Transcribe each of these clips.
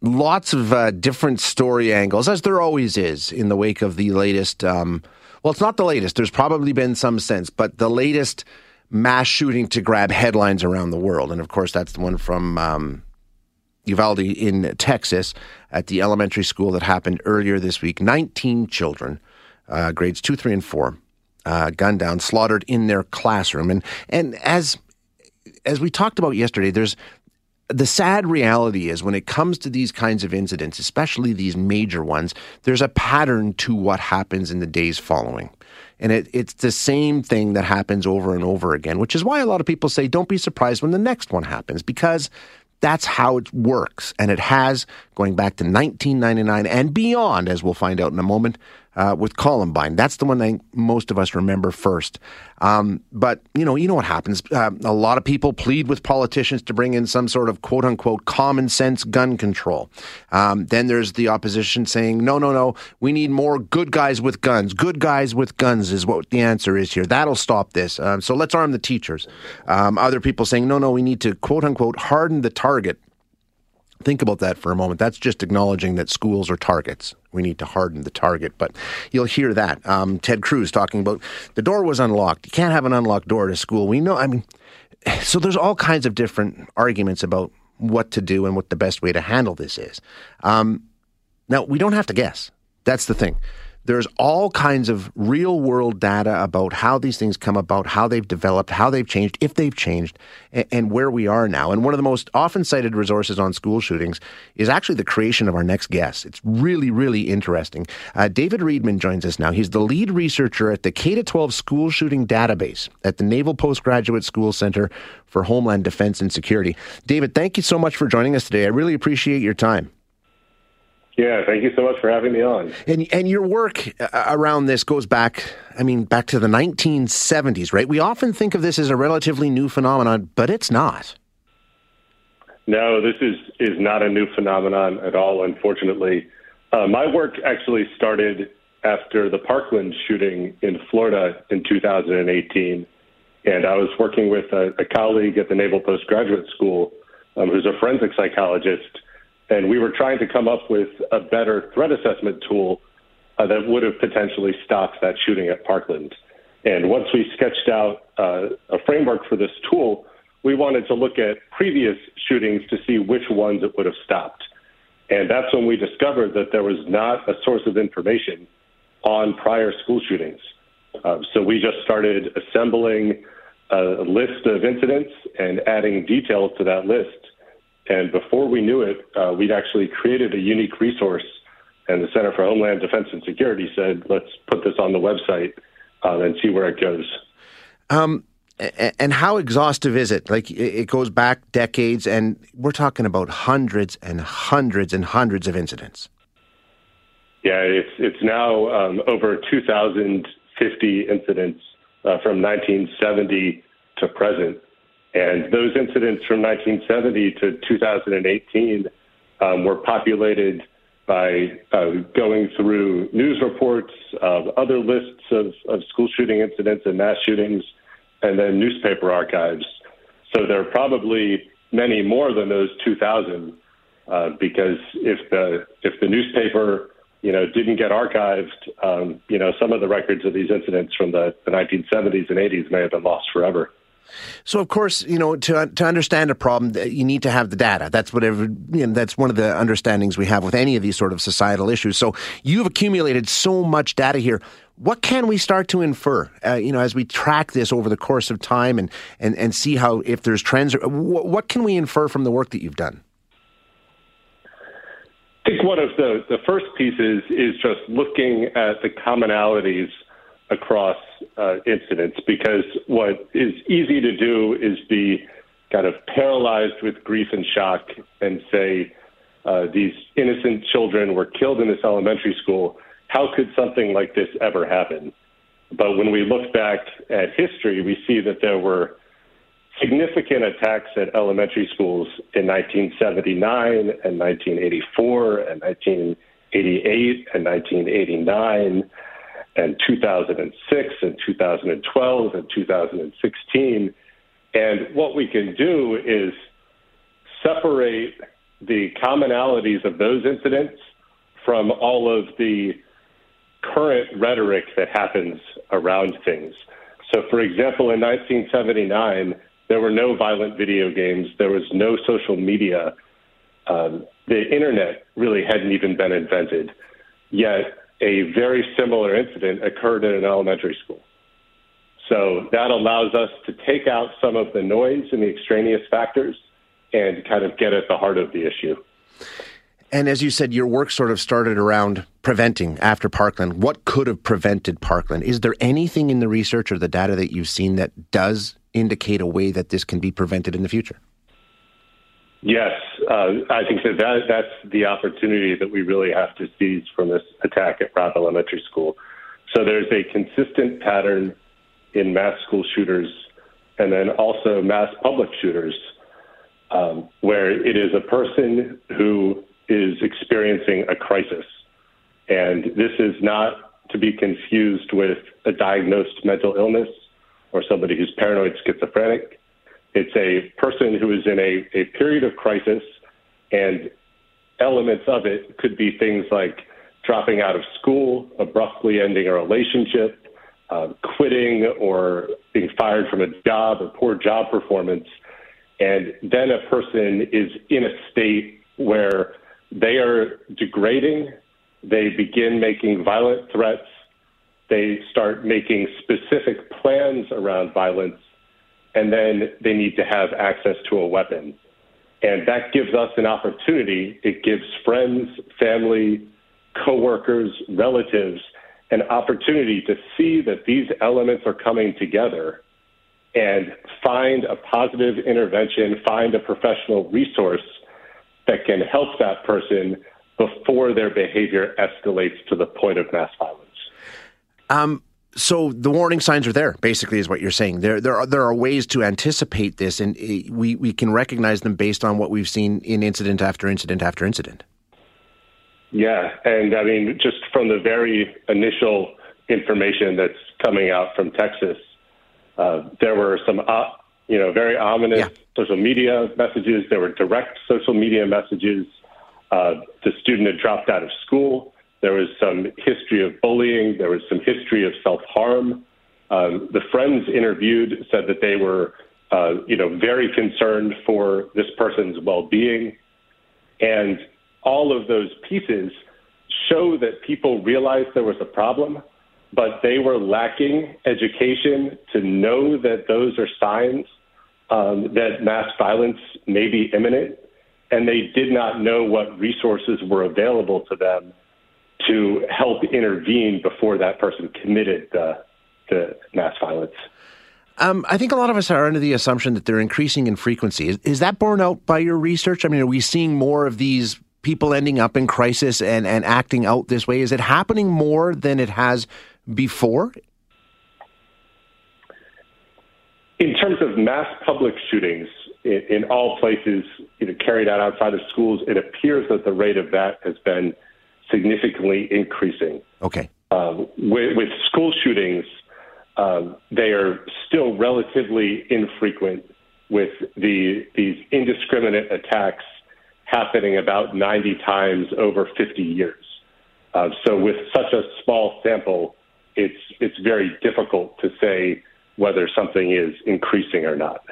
lots of uh, different story angles, as there always is in the wake of the latest. Um, well, it's not the latest. There's probably been some sense, but the latest mass shooting to grab headlines around the world, and of course, that's the one from um, Uvalde in Texas at the elementary school that happened earlier this week. 19 children, uh, grades two, three, and four, uh, gunned down, slaughtered in their classroom. And and as as we talked about yesterday, there's the sad reality is when it comes to these kinds of incidents, especially these major ones, there's a pattern to what happens in the days following. And it, it's the same thing that happens over and over again, which is why a lot of people say don't be surprised when the next one happens because that's how it works. And it has going back to 1999 and beyond, as we'll find out in a moment uh, with Columbine. That's the one that most of us remember first. Um, but you know, you know what happens. Uh, a lot of people plead with politicians to bring in some sort of quote unquote common sense gun control. Um, then there's the opposition saying, no, no, no, we need more good guys with guns. Good guys with guns is what the answer is here. That'll stop this. Um, so let's arm the teachers. Um, other people saying, no, no, we need to quote unquote harden the target Think about that for a moment. That's just acknowledging that schools are targets. We need to harden the target. But you'll hear that. Um, Ted Cruz talking about the door was unlocked. You can't have an unlocked door to school. We know, I mean, so there's all kinds of different arguments about what to do and what the best way to handle this is. Um, now, we don't have to guess. That's the thing. There's all kinds of real world data about how these things come about, how they've developed, how they've changed, if they've changed, and, and where we are now. And one of the most often cited resources on school shootings is actually the creation of our next guest. It's really, really interesting. Uh, David Riedman joins us now. He's the lead researcher at the K 12 School Shooting Database at the Naval Postgraduate School Center for Homeland Defense and Security. David, thank you so much for joining us today. I really appreciate your time. Yeah, thank you so much for having me on. And and your work uh, around this goes back, I mean, back to the 1970s, right? We often think of this as a relatively new phenomenon, but it's not. No, this is is not a new phenomenon at all. Unfortunately, uh, my work actually started after the Parkland shooting in Florida in 2018, and I was working with a, a colleague at the Naval Postgraduate School, um, who's a forensic psychologist and we were trying to come up with a better threat assessment tool uh, that would have potentially stopped that shooting at Parkland. And once we sketched out uh, a framework for this tool, we wanted to look at previous shootings to see which ones it would have stopped. And that's when we discovered that there was not a source of information on prior school shootings. Uh, so we just started assembling a list of incidents and adding details to that list and before we knew it, uh, we'd actually created a unique resource. And the Center for Homeland Defense and Security said, let's put this on the website uh, and see where it goes. Um, and how exhaustive is it? Like it goes back decades, and we're talking about hundreds and hundreds and hundreds of incidents. Yeah, it's it's now um, over 2,050 incidents uh, from 1970 to present. And those incidents from 1970 to 2018 um, were populated by uh, going through news reports of other lists of, of school shooting incidents and mass shootings, and then newspaper archives. So there are probably many more than those 2,000, uh, because if the if the newspaper you know didn't get archived, um, you know some of the records of these incidents from the, the 1970s and 80s may have been lost forever. So, of course, you know, to to understand a problem, you need to have the data. That's whatever. You know, that's one of the understandings we have with any of these sort of societal issues. So, you've accumulated so much data here. What can we start to infer? Uh, you know, as we track this over the course of time and and and see how if there's trends. What, what can we infer from the work that you've done? I think one of the, the first pieces is just looking at the commonalities across uh, incidents because what is easy to do is be kind of paralyzed with grief and shock and say uh, these innocent children were killed in this elementary school. How could something like this ever happen? But when we look back at history, we see that there were significant attacks at elementary schools in 1979 and 1984 and 1988 and 1989 and 2006 and 2012 and 2016. And what we can do is separate the commonalities of those incidents from all of the current rhetoric that happens around things. So, for example, in 1979, there were no violent video games, there was no social media. Um, the internet really hadn't even been invented. Yet, a very similar incident occurred in an elementary school. So that allows us to take out some of the noise and the extraneous factors and kind of get at the heart of the issue. And as you said, your work sort of started around preventing after Parkland. What could have prevented Parkland? Is there anything in the research or the data that you've seen that does indicate a way that this can be prevented in the future? Yes, uh, I think that, that that's the opportunity that we really have to seize from this attack at Robb Elementary School. So there's a consistent pattern in mass school shooters and then also mass public shooters, um, where it is a person who is experiencing a crisis. And this is not to be confused with a diagnosed mental illness or somebody who's paranoid schizophrenic. It's a person who is in a, a period of crisis, and elements of it could be things like dropping out of school, abruptly ending a relationship, uh, quitting or being fired from a job or poor job performance. And then a person is in a state where they are degrading, they begin making violent threats, they start making specific plans around violence, and then they need to have access to a weapon. And that gives us an opportunity. It gives friends, family, coworkers, relatives an opportunity to see that these elements are coming together and find a positive intervention, find a professional resource that can help that person before their behavior escalates to the point of mass violence. Um, so the warning signs are there, basically, is what you're saying. There, there are there are ways to anticipate this, and eh, we we can recognize them based on what we've seen in incident after incident after incident. Yeah, and I mean, just from the very initial information that's coming out from Texas, uh, there were some, uh, you know, very ominous yeah. social media messages. There were direct social media messages. Uh, the student had dropped out of school. There was some history of bullying. There was some history of self harm. Um, the friends interviewed said that they were, uh, you know, very concerned for this person's well being. And all of those pieces show that people realized there was a problem, but they were lacking education to know that those are signs um, that mass violence may be imminent, and they did not know what resources were available to them to help intervene before that person committed the, the mass violence. Um, I think a lot of us are under the assumption that they're increasing in frequency. Is, is, that borne out by your research? I mean, are we seeing more of these people ending up in crisis and, and acting out this way? Is it happening more than it has before? In terms of mass public shootings in, in all places you know, carried out outside of schools, it appears that the rate of that has been significantly increasing. Okay. Um, with, with, school shootings, um, they are still relatively infrequent with the these indiscriminate attacks happening about 90 times over 50 years. Uh, so with such a small sample, it's it's very difficult to say whether something is increasing or not.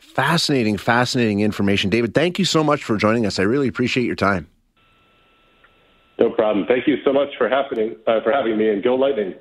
Fascinating, fascinating information, David. Thank you so much for joining us. I really appreciate your time. No problem. Thank you so much for happening uh, for having me, and go Lightning.